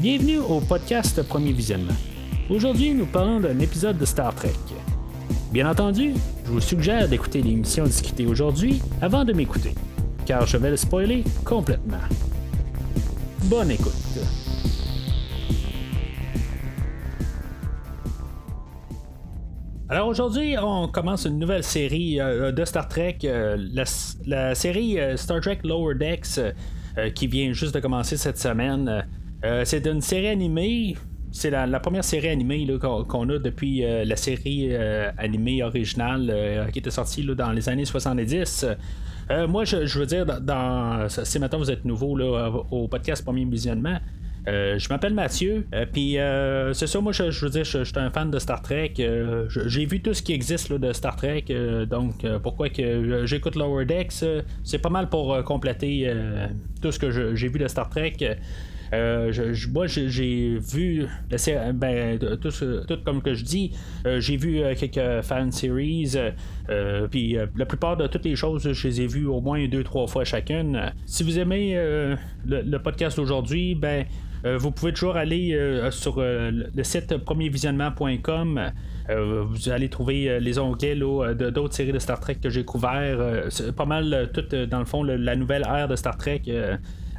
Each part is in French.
Bienvenue au podcast Premier Visionnement. Aujourd'hui, nous parlons d'un épisode de Star Trek. Bien entendu, je vous suggère d'écouter l'émission discutée aujourd'hui avant de m'écouter, car je vais le spoiler complètement. Bonne écoute. Alors aujourd'hui, on commence une nouvelle série euh, de Star Trek, euh, la, série euh, Star Trek Lower Decks, qui vient juste de commencer cette semaine. C'est une série animée. C'est la, première série animée qu'on, a depuis la série animée originale qui était sortie dans les années 70. moi, je, veux dire, dans, si maintenant vous êtes nouveau au podcast Premier Visionnement, euh, je m'appelle Mathieu, euh, puis euh, c'est ça, moi je, veux dire, je, suis un fan de Star Trek. j'ai vu tout ce qui existe de Star Trek, donc pourquoi que j'écoute Lower Decks, c'est pas mal pour compléter tout ce que j'ai vu de Star Trek. Moi, j'ai vu ben, tout, comme que je dis, j'ai vu quelques fan series, puis la plupart de toutes les choses, je les ai vues au moins deux, trois fois chacune. Si vous aimez le, podcast d'aujourd'hui, ben euh, vous pouvez toujours aller euh, sur euh, le site premiervisionnement.com. vous allez trouver les onglets d'autres séries de Star Trek que j'ai couvert. c'est pas mal tout, dans le fond, la nouvelle ère de Star Trek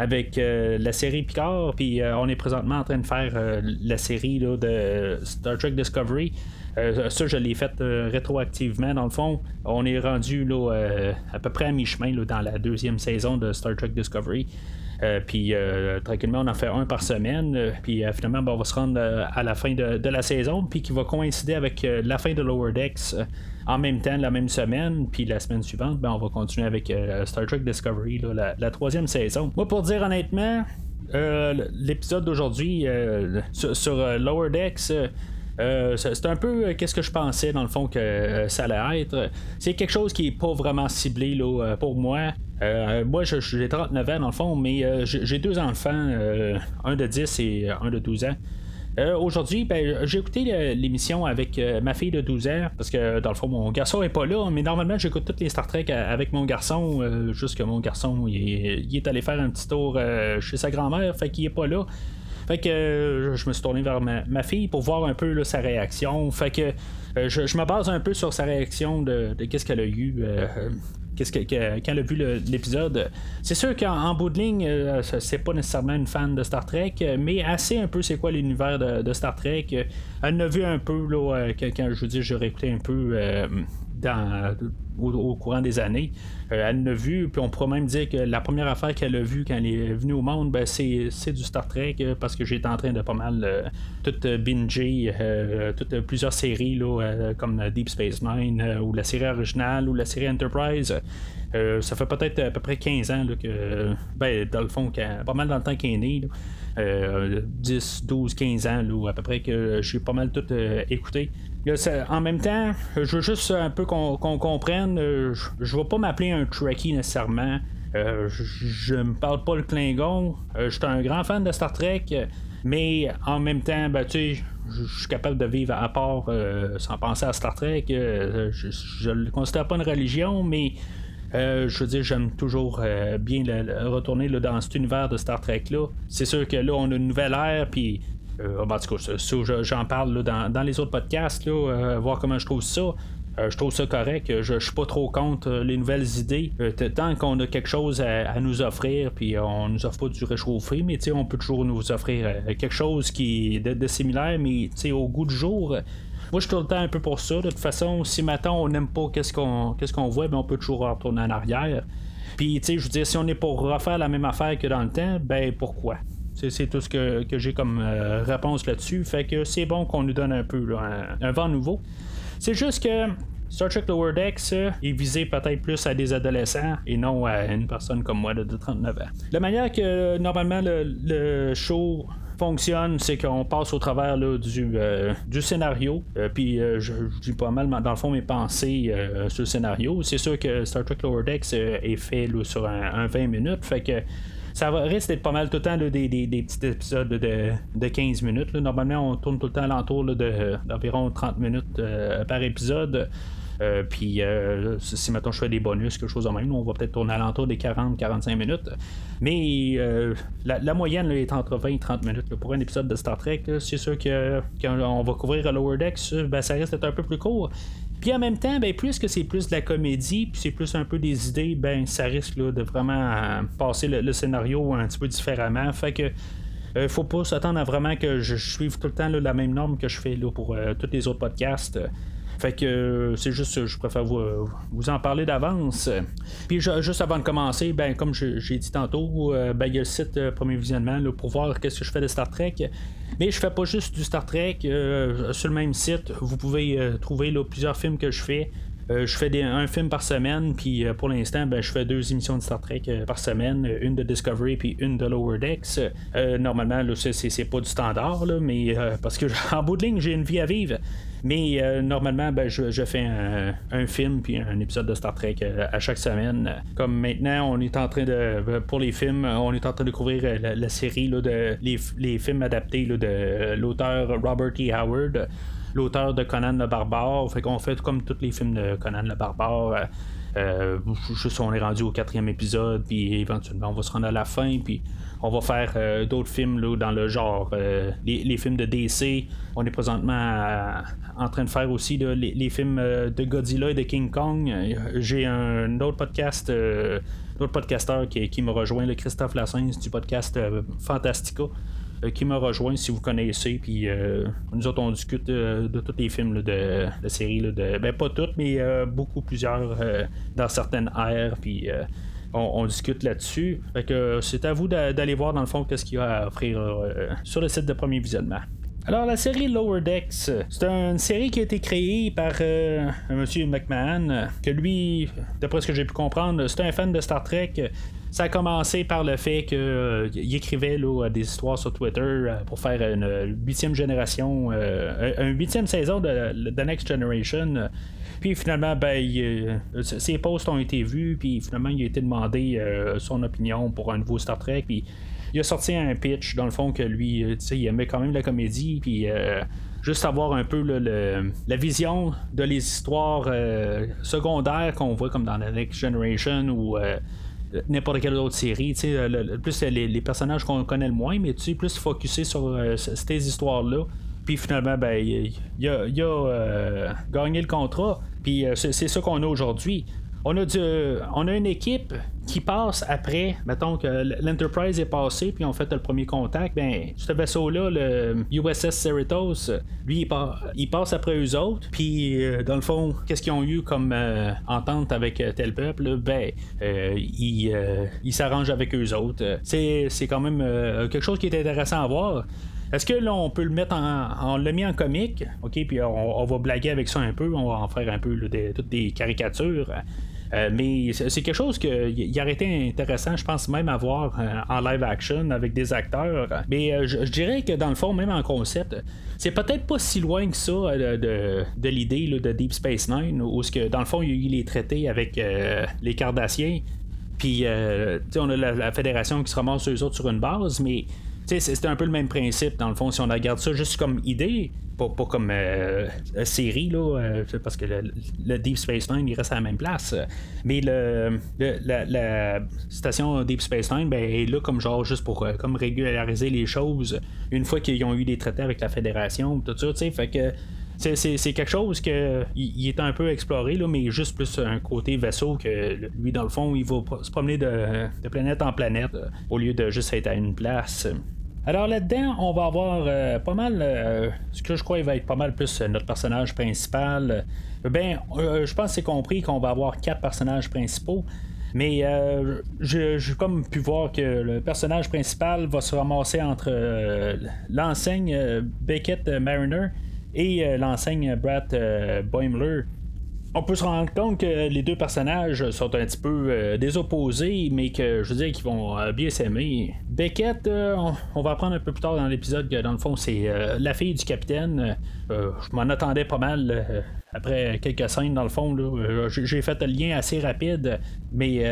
avec la série Picard. Puis on est présentement en train de faire la série de Star Trek Discovery. ça, je l'ai fait rétroactivement. Dans le fond, on est rendu à peu près à mi-chemin dans la deuxième saison de Star Trek Discovery. Euh, puis euh, tranquillement, on en fait un par semaine. Euh, puis finalement, ben, on va se rendre à la fin de, la saison, puis qui va coïncider avec la fin de Lower Decks en même temps, la même semaine. Puis la semaine suivante, ben, on va continuer avec Star Trek Discovery, la, troisième saison. Moi, pour dire honnêtement, l'épisode d'aujourd'hui sur, Lower Decks, c'est un peu qu'est-ce que je pensais dans le fond que ça allait être. C'est quelque chose qui est pas vraiment ciblé là, pour moi. Euh, moi, j'ai 39 ans dans le fond, mais euh, j'ai deux enfants, euh, un de 10 et un de 12 ans. Aujourd'hui, ben, j'ai écouté l'émission avec ma fille de 12 ans, parce que dans le fond, mon garçon est pas là, mais normalement, j'écoute toutes les Star Trek avec mon garçon, juste que mon garçon, il est, allé faire un petit tour chez sa grand-mère, fait qu'il est pas là. Fait que je me suis tourné vers ma, fille pour voir un peu sa réaction. Fait que je, me base un peu sur sa réaction de, qu'est-ce qu'elle a eu qu'est-ce que, quand elle a vu l'épisode. C'est sûr qu'en bout de ligne, euh, c'est pas nécessairement une fan de Star Trek, mais sait un peu c'est quoi l'univers de, Star Trek. Elle a vu un peu là, euh, quand je vous dis j'aurais écouté un peu euh, dans, au, courant des années. Euh, elle l'a vu, puis on pourrait même dire que la première affaire qu'elle a vue quand elle est venue au monde, ben, c'est, du Star Trek, euh, parce que j'étais en train de pas mal euh, tout binger toutes plusieurs séries là, comme Deep Space Nine, ou la série originale, ou la série Enterprise. ça fait peut-être à peu près 15 ans que, ben, dans le fond, pas mal dans le temps qu'elle est née. 10, 12, 15 ans, là, à peu près que j'ai pas mal tout écouté en même temps, je veux juste un peu qu'on comprenne, euh, je ne vais pas m'appeler un Trekkie nécessairement. Euh, je ne parle pas le Klingon. Euh, je suis un grand fan de Star Trek, mais en même temps, ben, je suis capable de vivre à part sans penser à Star Trek. je ne le considère pas une religion, mais je veux dire, j'aime toujours bien retourner dans cet univers de Star Trek-là. C'est sûr que là, on a une nouvelle ère, puis euh, cas, j'en parle dans, les autres podcasts, euh, voir comment je trouve ça. Euh, je trouve ça correct. Je, suis pas trop contre les nouvelles idées. tant qu'on a quelque chose à, nous offrir, puis on nous offre pas du réchauffé, mais on peut toujours nous offrir quelque chose qui est de, similaire, mais au goût du jour. Moi, je suis tout le temps un peu pour ça. De toute façon, si maintenant on n'aime pas qu'est-ce qu'on qu'est-ce qu'on voit, ben, on peut toujours retourner en arrière. Puis, tu sais, je veux dire, si on est pour refaire la même affaire que dans le temps, ben pourquoi? C'est tout ce que, j'ai comme euh, réponse là-dessus. Fait que c'est bon qu'on nous donne un peu un, vent nouveau. C'est juste que Star Trek Lower Decks est visé peut-être plus à des adolescents et non à une personne comme moi de, 39 ans. La manière que normalement le, show fonctionne, c'est qu'on passe au travers du, euh, du scénario. Euh, puis je, dis pas mal dans le fond mes pensées sur le scénario. C'est sûr que Star Trek Lower Decks est fait sur un, 20 minutes. Fait que ça va, risque pas mal tout le temps des, petits épisodes de, 15 minutes. Normalement, on tourne tout le temps à l'entour d'environ 30 minutes euh, par épisode. puis si maintenant je fais des bonus, quelque chose de même, on va peut-être tourner à l'entour des 40-45 minutes. Mais la, moyenne est entre 20 et 30 minutes pour un épisode de Star Trek. C'est sûr que quand on va couvrir Lower Decks, ben, ça risque d'être un peu plus court. Puis en même temps, ben, plus que c'est plus de la comédie, puis c'est plus un peu des idées, ben ça risque de vraiment euh, passer le, scénario un petit peu différemment. Fait que euh, faut pas s'attendre à vraiment que je, suive tout le temps la même norme que je fais là, pour euh, tous les autres podcasts. Fait que euh, c'est juste, je préfère vous, vous en parler d'avance. Puis juste avant de commencer, ben comme j'ai dit tantôt, euh, ben, il y a le site euh, Premier Visionnement pour voir qu'est-ce que je fais de Star Trek. Mais je fais pas juste du Star Trek. sur le même site, vous pouvez trouver plusieurs films que je fais. je fais un film par semaine, puis pour l'instant, ben, je fais deux émissions de Star Trek par semaine, une de Discovery puis une de Lower Decks. normalement, c'est pas du standard, mais parce que en bout de ligne, j'ai une vie à vivre. Mais euh, normalement, ben, je, fais un, film puis un épisode de Star Trek euh, à chaque semaine. Comme maintenant, on est en train de. Euh, pour les films, on est en train de couvrir la, série de les, films adaptés de l'auteur Robert E. Howard, l'auteur de Conan le Barbare. Fait qu'on fait comme tous les films de Conan le Barbare. Juste on est rendu au quatrième épisode, puis éventuellement on va se rendre à la fin, puis on va faire euh, d'autres films là, dans le genre. Euh, les, films de DC. On est présentement en train de faire aussi les, films euh, de Godzilla et de King Kong. J'ai un autre podcast. D'autres podcasteur qui, m'a rejoint, le Christophe Lassens du podcast Fantastica qui m'a rejoint si vous connaissez. Puis nous autres, on discute de tous les films de la série. de, ben, pas toutes, mais beaucoup plusieurs dans certaines aires. Puis on, discute là-dessus. Fait que c'est à vous d'aller voir dans le fond qu'est-ce qu'il y a à offrir euh, sur le site de premier visionnement. Alors, la série Lower Decks, c'est une série qui a été créée par euh, un monsieur McMahon, que lui, d'après ce que j'ai pu comprendre, c'est un fan de Star Trek. Ça a commencé par le fait qu'il euh, écrivait des histoires sur Twitter pour faire une huitième génération, un huitième saison de The Next Generation. Puis finalement, ben, euh, ses posts ont été vus, puis finalement, il a été demandé euh, son opinion pour un nouveau Star Trek, puis il a sorti un pitch, dans le fond, que lui, euh, il aimait quand même la comédie, puis juste avoir un peu la vision de les histoires secondaires qu'on voit comme dans The Next Generation ou n'importe quelle autre série. Le, plus les, personnages qu'on connaît le moins, mais tu plus focusé sur ces histoires-là. Puis finalement, ben, il, a, a gagné le contrat. Puis euh, c'est ça qu'on a aujourd'hui. On a, on a une équipe qui passe après, mettons que l'Enterprise est passé, puis on fait le premier contact, ben, ce vaisseau-là, le USS Cerritos, lui, il, passe après eux autres, puis euh, dans le fond, qu'est-ce qu'ils ont eu comme euh, entente avec tel peuple, ben, ils il s'arrangent avec eux autres. C'est quand même quelque chose qui est intéressant à voir. Est-ce que là, on peut le mettre en. On l'a en comique, OK, puis on, va blaguer avec ça un peu, on va en faire un peu toutes des caricatures. Euh, mais c'est quelque chose qui aurait été intéressant, je pense même à voir euh, en live action avec des acteurs. Mais euh, je, dirais que dans le fond, même en concept, c'est peut-être pas si loin que ça de, l'idée de Deep Space Nine, où ce que dans le fond, il est traité avec les Cardassiens. Puis, on a la, la, fédération qui se ramasse eux autres sur une base, mais c'est un peu le même principe, dans le fond, si on regarde ça juste comme idée, pas, comme euh, série, là, euh, parce que le, Deep Space Nine, reste à la même place. Mais le, la, station Deep Space Nine ben, est là comme genre juste pour euh, comme régulariser les choses une fois qu'ils ont eu des traités avec la Fédération, tout ça, tu sais, fait que c'est quelque chose que il, est un peu exploré, là, mais juste plus un côté vaisseau que lui, dans le fond, il va se promener de, planète en planète au lieu de juste être à une place. Alors là-dedans, on va avoir euh, pas mal, euh, ce que je crois va être pas mal plus euh, notre personnage principal. ben, je pense que c'est compris qu'on va avoir quatre personnages principaux. Mais j'ai comme pu voir que le personnage principal va se ramasser entre l'enseigne Beckett Mariner et l'enseigne Brad Boimler on peut se rendre compte que les deux personnages sont un petit peu euh, désopposés, mais que je veux dire qu'ils vont euh, bien s'aimer. Beckett, euh, on, va apprendre un peu plus tard dans l'épisode que dans le fond c'est la fille du capitaine. je m'en attendais pas mal après quelques scènes dans le fond. J'ai fait un lien assez rapide, mais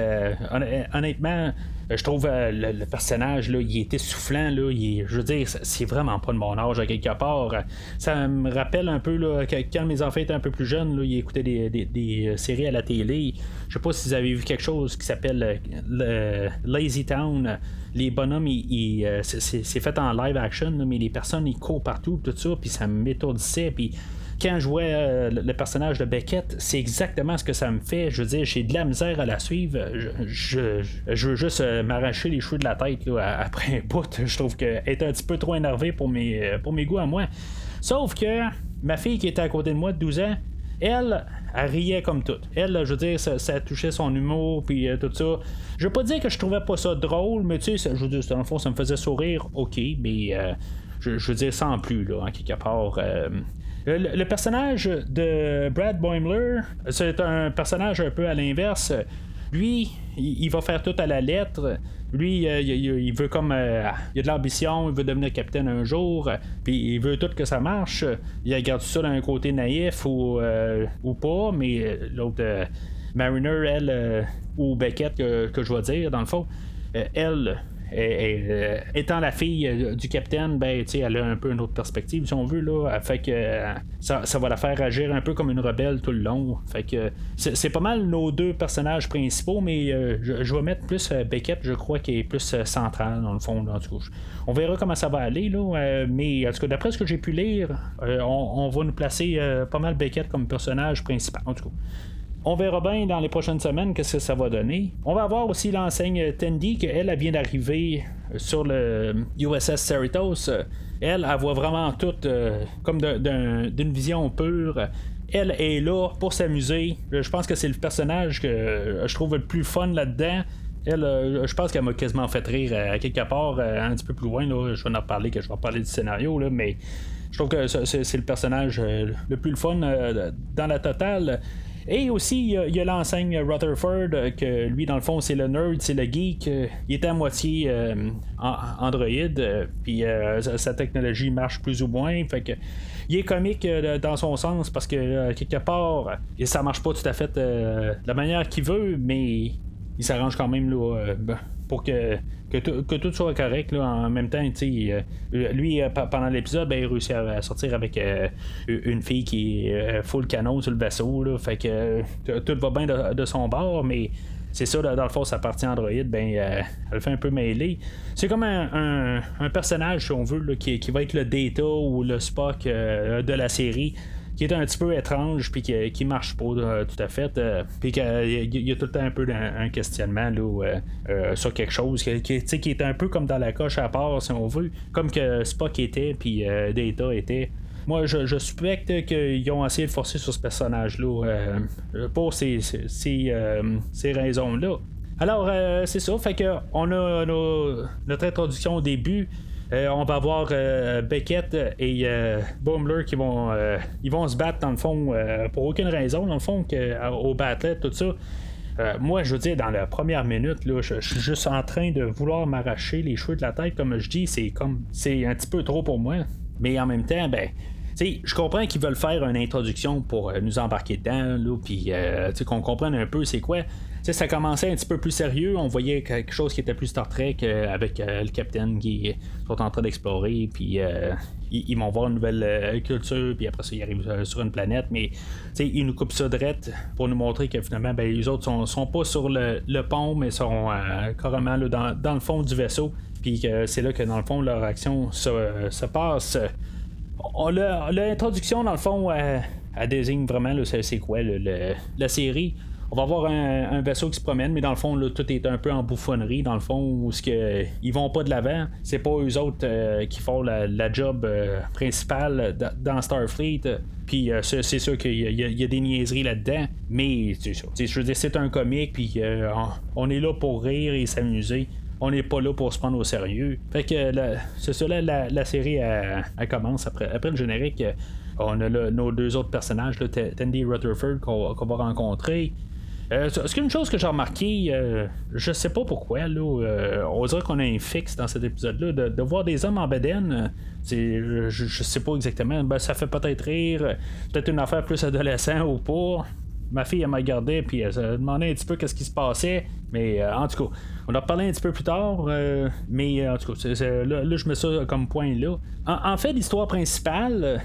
honnêtement, je trouve le, personnage, là, il était soufflant, là, je veux dire, c'est vraiment pas de mon âge à quelque part. Ça me rappelle un peu quand mes enfants étaient un peu plus jeunes, ils écoutaient des, séries à la télé. Je sais pas si vous avez vu quelque chose qui s'appelle le Lazy Town les bonhommes, c'est fait en live action, mais les personnes, ils courent partout, tout ça, puis ça m'étourdissait, puis quand je vois euh, le personnage de Beckett, c'est exactement ce que ça me fait. Je veux dire, j'ai de la misère à la suivre. Je, veux juste euh, m'arracher les cheveux de la tête après un bout. Je trouve qu'elle est un petit peu trop énervée pour mes, euh, pour mes goûts à moi. Sauf que ma fille qui était à côté de moi de 12 ans, elle, elle riait comme toute. Elle, je veux dire, ça, touchait son humour, puis tout ça. Je veux pas dire que je trouvais pas ça drôle, mais tu sais, je veux dire, dans le fond, ça me faisait sourire, ok, mais je, veux dire, sans plus, là, en quelque part. Le, personnage de Brad Boimler, c'est un personnage un peu à l'inverse. Lui, il, va faire tout à la lettre. Lui, euh, il, veut comme. Euh, il a de l'ambition, il veut devenir capitaine un jour, puis il veut tout que ça marche. Il regarde ça d'un côté naïf ou, euh, ou pas, mais l'autre. Mariner, elle, ou Beckett, que, que je vais dire, dans le fond, elle, et, euh, étant la fille euh, du capitaine, ben, elle a un peu une autre perspective, si on veut. Là. Fait que euh, ça, va la faire agir un peu comme une rebelle tout le long. Fait que c'est, pas mal nos deux personnages principaux, mais je, vais mettre plus Beckett, je crois, qui est plus central dans le fond. En tout cas, on verra comment ça va aller. Là, mais en tout cas, d'après ce que j'ai pu lire, on, va nous placer pas mal Beckett comme personnage principal. En tout cas. On verra bien dans les prochaines semaines qu'est-ce que ça va donner. On va avoir aussi l'enseigne Tendy, qu'elle vient d'arriver sur le USS Cerritos. Elle, elle voit vraiment tout euh, comme d'une vision pure. Elle est là pour s'amuser. Je pense que c'est le personnage que je trouve le plus fun là-dedans. Euh, je pense qu'elle m'a quasiment fait rire à quelque part, euh, un petit peu plus loin. Je vais en parler, que je vais parler du scénario, mais je trouve que c'est le personnage le plus fun dans la totale. Et aussi, il y a, l'enseigne Rutherford, euh, que lui, dans le fond, c'est le nerd, c'est le geek. Euh, il est à moitié euh, Android, puis sa, technologie marche plus ou moins. Fait que. Il est comique dans son sens parce que quelque part, ça marche pas tout à fait de la manière qu'il veut, mais il s'arrange quand même là, ben, pour que, tout soit correct. En même temps, euh, lui, euh, pendant l'épisode, ben, il réussit à sortir avec euh, une fille qui est full canon sur le vaisseau. Fait que tout va bien de, son bord, mais c'est ça, dans le fond, sa partie Android, ben, elle fait un peu mêlée. C'est comme un, personnage, si on veut, qui, qui, va être le Data ou le Spock de la série qui est un petit peu étrange puis qui, marche pas euh, tout à fait euh, puis qu'il y, a tout le temps un peu un, questionnement là, euh, sur quelque chose qui, est un peu comme dans la coche à part si on veut comme que Spock était puis Data était moi, je, suspecte qu'ils ont essayé de forcer sur ce personnage-là pour ces, raisons-là. Alors, c'est ça. Fait que on a notre introduction au début. Euh, on va avoir euh, Beckett et euh, Boomler qui vont ils vont se battre dans le fond pour aucune raison dans le fond que, au battle tout ça. moi, je veux dire, dans la première minute, je, suis juste en train de vouloir m'arracher les cheveux de la tête, comme je dis, c'est comme c'est un petit peu trop pour moi. Mais en même temps, ben, je comprends qu'ils veulent faire une introduction pour nous embarquer dedans, puis qu'on comprenne un peu c'est quoi ça commençait un petit peu plus sérieux. On voyait quelque chose qui était plus Star Trek euh, avec euh, le capitaine qui sont en train d'explorer, puis euh, ils, vont voir une nouvelle culture, puis après ça, ils arrivent sur une planète. Mais ils nous coupent ça direct pour nous montrer que finalement, ben, les autres sont, sont pas sur le, pont, mais sont carrément dans, le fond du vaisseau. Puis c'est là que dans le fond, leur action se, passe. L'introduction, dans le fond, elle, désigne vraiment c'est quoi la série on va avoir un, vaisseau qui se promène, mais dans le fond, tout est un peu en bouffonnerie, dans le fond, où ce ils vont pas de l'avant. C'est pas eux autres euh, qui font la, job euh, principale dans Starfleet. Puis euh, c'est sûr qu'il y, a des niaiseries là-dedans, mais. Je veux dire, c'est un comique, puis on est là pour rire et s'amuser on n'est pas là pour se prendre au sérieux. Fait que c'est ça, la, série elle, commence après, après le générique. On a nos deux autres personnages, là, Tandy Rutherford qu'on va rencontrer. Euh, c'est une chose que j'ai remarqué, euh, je sais pas pourquoi, là, euh, on dirait qu'on a un fixe dans cet épisode-là, de, voir des hommes en bedaine, je, je, sais pas exactement, ben, ça fait peut-être rire, peut-être une affaire plus adolescent ou pas. Ma fille, elle m'a regardé, puis elle se demandait un petit peu qu'est-ce qui se passait. Mais en tout cas, on en reparler un petit peu plus tard. mais en tout cas, là, je mets ça comme point là. En, fait, l'histoire principale,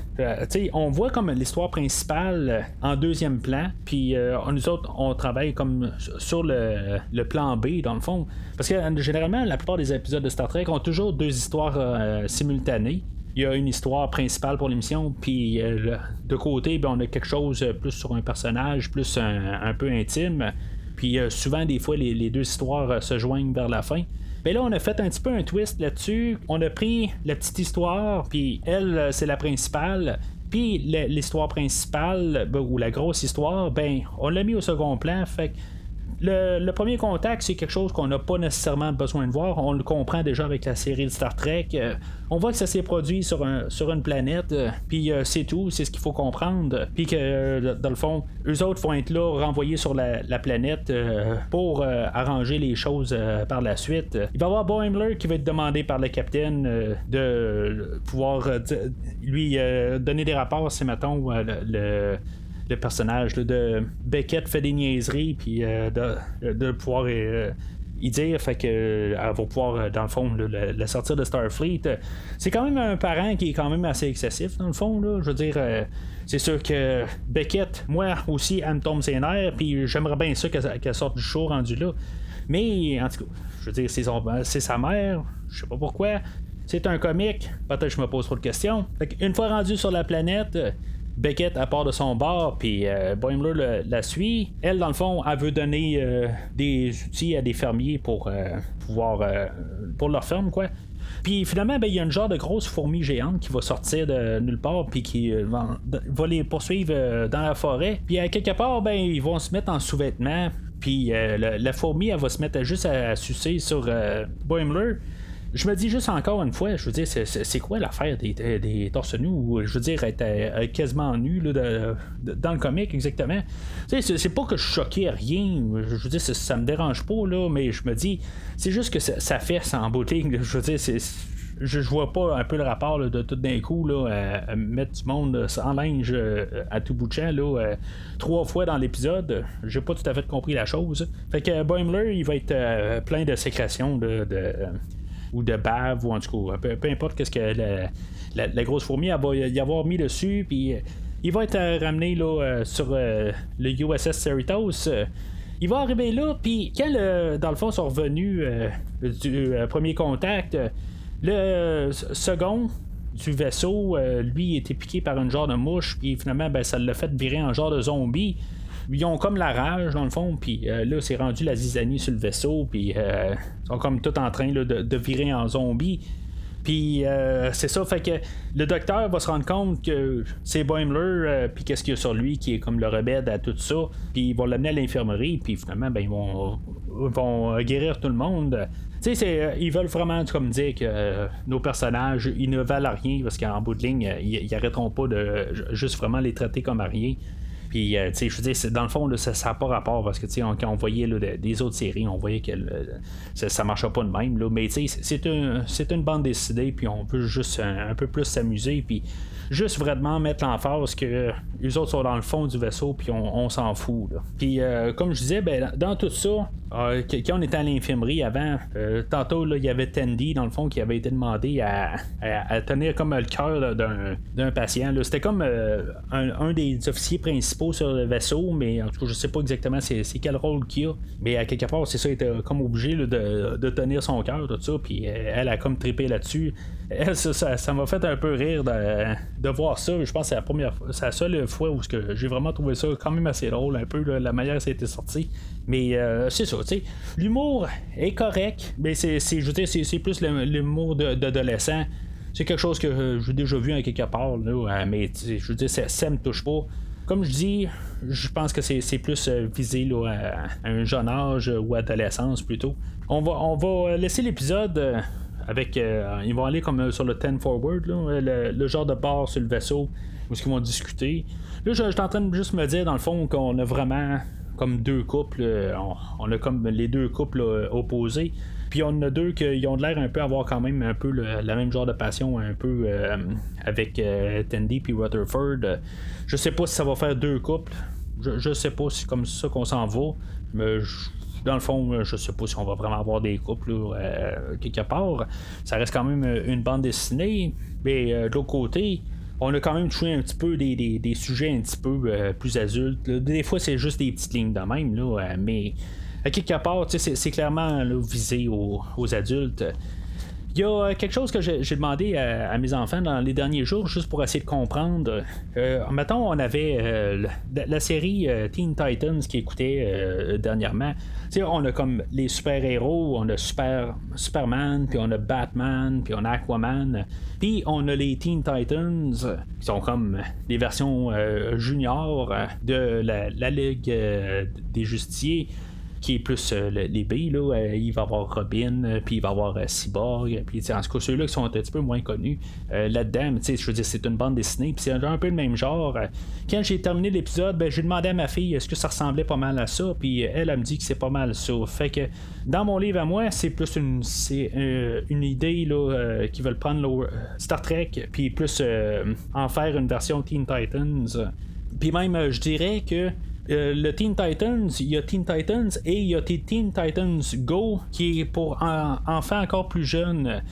on voit comme l'histoire principale en deuxième plan. Puis nous autres, on travaille comme sur le, le, plan B, dans le fond. Parce que généralement, la plupart des épisodes de Star Trek ont toujours deux histoires simultanées il y a une histoire principale pour l'émission, puis euh, de côté, ben, on a quelque chose plus sur un personnage, plus un, peu intime. Puis euh, souvent, des fois, les, deux histoires euh, se joignent vers la fin. Mais ben là, on a fait un petit peu un twist là-dessus. On a pris la petite histoire, puis elle, c'est la principale. Puis l'histoire principale, ben, ou la grosse histoire, ben, on l'a mis au second plan. Fait le, premier contact, c'est quelque chose qu'on n'a pas nécessairement besoin de voir. On le comprend déjà avec la série de Star Trek. Euh, on voit que ça s'est produit sur, un, sur une planète, euh, puis euh, c'est tout, c'est ce qu'il faut comprendre. Puis que, dans le fond, eux autres vont être là, renvoyés sur la, planète pour arranger les choses par la suite. Il va y avoir Boimler qui va être demandé par le capitaine de pouvoir lui donner des rapports, c'est mettons le personnage de Beckett fait des niaiseries, puis euh, de, pouvoir euh, y dire, fait que euh, elle va pouvoir, dans le fond, la, sortir de Starfleet. C'est quand même un parent qui est quand même assez excessif, dans le fond. Là. Je veux dire, c'est sûr que Beckett, moi aussi, elle me tombe ses nerfs, puis j'aimerais bien ça qu'elle sorte du show rendu là. Mais, en tout cas, je veux dire, c'est, sa mère, je sais pas pourquoi. C'est un comique, peut-être que je me pose trop de questions. Une fois rendu sur la planète, Beckett à part de son bar, puis euh, Boimler la suit. Elle, dans le fond, elle veut donner euh, des outils à des fermiers pour euh, pouvoir. pour leur ferme, quoi. Puis finalement, ben, il y a une genre de grosse fourmi géante qui va sortir de nulle part, puis qui va, les poursuivre dans la forêt. Puis à quelque part, ben, ils vont se mettre en sous-vêtements. Puis la, fourmi, elle va se mettre juste à, sucer sur Boimler je me dis juste encore une fois, je veux dire, c'est quoi l'affaire des, des, torse nus je veux dire, être, quasiment nu là, dans le comic exactement. C'est pas que je choquais rien, je veux dire, ça, me dérange pas, là, mais je me dis, c'est juste que ça, fait sans beauté, je veux dire, c'est je, vois pas un peu le rapport de tout d'un coup là, mettre du monde sans linge euh, à tout bout de champ euh, trois fois dans l'épisode. J'ai pas tout à fait compris la chose. Fait que Boimler, il va être euh, plein de sécrétions de, ou de bave, ou en tout cas, peu, importe qu'est-ce que la, grosse fourmi va y avoir mis dessus, puis euh, il va être euh, ramené là, euh, sur le USS Cerritos. il va arriver là, puis quand, dans le fond, sont revenus du premier contact, le second du vaisseau, lui, était piqué par une genre de mouche, puis finalement, ben, ça l'a fait virer en genre de zombie ils ont comme la rage dans le fond, puis euh, là c'est rendu la zizanie sur le vaisseau, puis euh, ils sont comme tout en train de, virer en zombie. Puis euh, c'est ça, fait que le docteur va se rendre compte que c'est Boimler, puis qu'est-ce qu'il y a sur lui qui est comme le remède à tout ça. Puis ils vont l'amener à l'infirmerie, puis finalement, ben, ils vont, vont guérir tout le monde. Tu sais, ils veulent vraiment comme dire que nos personnages, ils ne valent rien, parce qu'en bout de ligne, ils, ils arrêteront pas de juste vraiment les traiter comme à rien. Puis, euh, tu sais, je veux dire, dans le fond, ça n'a pas rapport parce que, tu sais, quand on voyait des autres séries, on voyait que ça, ne marchait pas de même. Là, mais, tu sais, c'est une bande dessinée, puis on peut juste un, peu plus s'amuser, puis juste vraiment mettre l'emphase que les autres sont dans le fond du vaisseau, puis on, s'en fout. Puis, euh, comme je disais, ben, dans tout ça, euh, quand on était à l'infirmerie avant, tantôt, il y avait Tandy, dans le fond, qui avait été demandé à, tenir comme le cœur d'un patient. C'était comme un, des officiers principaux sur le vaisseau, mais en tout cas, je sais pas exactement c'est quel rôle qu'il a. Mais à quelque part, c'est ça, il était comme obligé de, tenir son cœur, tout ça, puis elle a comme trippé là-dessus. Ça m'a fait un peu rire de, voir ça. Je pense que c'est la première c'est la seule fois où j'ai vraiment trouvé ça quand même assez drôle, un peu, la manière dont ça a été sorti. Mais euh, c'est ça, tu sais. L'humour est correct, mais c'est, je c'est, plus l'humour d'adolescent. C'est quelque chose que j'ai déjà vu à quelque part, là, mais je veux dire, ça, ça me touche pas. Comme je dis, je pense que c'est, plus euh, visé à, un jeune âge ou adolescence plutôt. On va, on va laisser l'épisode euh, avec. ils vont aller comme sur le 10 forward, le, genre de bar sur le vaisseau où ils vont discuter. Là, je, je suis en train de juste me dire, dans le fond, qu'on a vraiment comme deux couples. Euh, on, a comme les deux couples euh, opposés. Puis on a deux qui ont l'air un peu avoir quand même un peu le, même genre de passion, un peu euh, avec Tandy puis Rutherford. Je sais pas si ça va faire deux couples. je, sais pas si c'est comme ça qu'on s'en va. Mais dans le fond, je sais pas si on va vraiment avoir des couples euh, quelque part. Ça reste quand même une bande dessinée. Mais de l'autre côté, on a quand même touché un petit peu des, sujets un petit peu plus adultes. Des fois, c'est juste des petites lignes de même, là, mais à quelque part, c'est clairement visé aux adultes. Il y a euh, quelque chose que j'ai demandé à, mes enfants dans les derniers jours, juste pour essayer de comprendre. Euh, mettons, on avait euh, la, série euh, Teen Titans qui écoutait dernièrement. on a comme les super-héros, on a Super, Superman, puis on a Batman, puis on a Aquaman. Puis on a les Teen Titans, qui sont comme les versions juniors de la, la Ligue des Justiciers qui est plus euh, les billes. Là, euh, il va avoir Robin, euh, puis il va avoir Cyborg, puis en tout cas ceux-là qui sont un petit peu moins connus là-dedans. Je veux dire, c'est une bande dessinée, puis c'est un peu le même genre. Quand j'ai terminé l'épisode, ben, j'ai demandé à ma fille est-ce que ça ressemblait pas mal à ça, puis elle, elle me dit que c'est pas mal ça. Fait que dans mon livre à moi, c'est plus une, c'est, une idée là, qu'ils veulent prendre Star Trek, puis plus en faire une version Teen Titans. Puis même, je dirais que euh, le Teen Titans, il y a Teen Titans et il y a Teen Titans Go qui est pour enfants encore plus jeunes.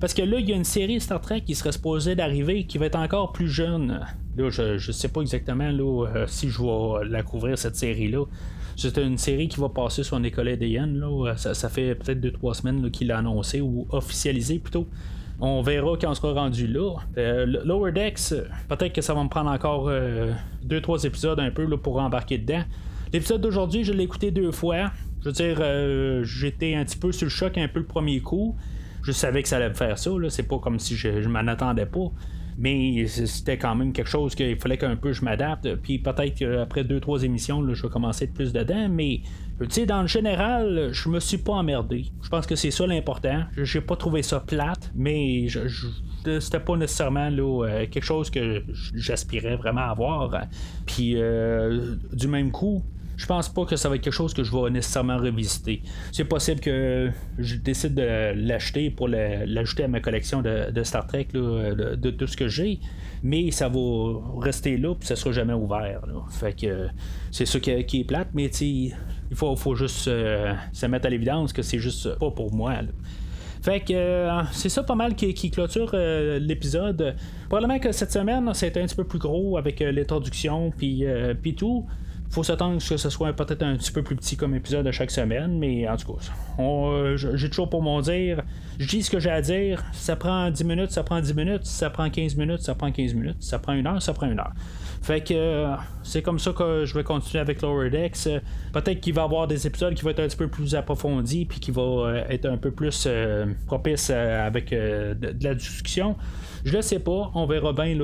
Parce que là, il y a une série Star Trek qui serait supposée d'arriver qui va être encore plus jeune. Là, je, ne sais pas exactement là, euh, si je vais la couvrir cette série-là. C'est une série qui va passer sur Nickelodeon. Là. Ça, ça fait peut-être 2-3 semaines qu'il l'a annoncé ou officialisé plutôt. On verra quand on sera rendu là. Euh, Lower Decks, peut-être que ça va me prendre encore 2-3 euh, épisodes un peu là, pour embarquer dedans. L'épisode d'aujourd'hui, je l'ai écouté deux fois. Je veux dire, euh, j'étais un petit peu sur le choc un peu le premier coup. Je savais que ça allait me faire ça. C'est pas comme si je, je m'en attendais pas mais c'était quand même quelque chose qu'il fallait qu'un peu je m'adapte. Puis peut-être qu'après deux, trois émissions, je vais commencer de plus dedans, mais tu sais, dans le général, je me suis pas emmerdé. Je pense que c'est ça l'important. J'ai pas trouvé ça plate, mais je, c'était pas nécessairement euh, quelque chose que j'aspirais vraiment à voir. Puis euh, du même coup, je pense pas que ça va être quelque chose que je vais nécessairement revisiter. C'est possible que je décide de l'acheter pour l'ajouter à ma collection de, Star Trek, de, tout ce que j'ai, mais ça va rester là, puis ça sera jamais ouvert. Fait que c'est ça qui, est plate, mais il faut, juste euh, se mettre à l'évidence que c'est juste pas pour moi. Fait que euh, c'est ça pas mal qui, clôture euh, l'épisode. Probablement que cette semaine, c'était un petit peu plus gros avec l'introduction puis tout faut s'attendre que ce soit peut-être un petit peu plus petit comme épisode de chaque semaine, mais en tout cas, euh, j'ai toujours pour mon dire. Je dis ce que j'ai à dire. Ça prend 10 minutes, ça prend 10 minutes. Ça prend 15 minutes, ça prend 15 minutes. Ça prend une heure, ça prend une heure. Fait que euh, c'est comme ça que je vais continuer avec Lower Decks. Peut-être qu'il va y avoir des épisodes qui vont être un petit peu plus approfondis puis qui vont euh, être un peu plus propices avec de, la discussion. Je le sais pas. On verra bien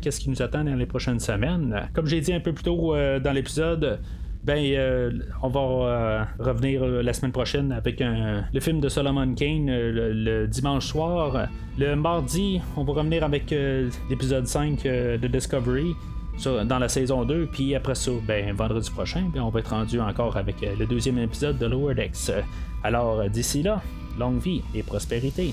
qu'est-ce qui nous attend dans les prochaines semaines. Comme j'ai dit un peu plus tôt dans l'épisode, ben, euh, on va revenir la semaine prochaine avec le film de Solomon Kane le, dimanche soir. Le mardi, on va revenir avec l'épisode 5 de Discovery. dans la saison 2, puis après ça, ben, vendredi prochain, ben, on va être rendu encore avec le deuxième épisode de Lower Decks. Alors d'ici là, longue vie et prospérité.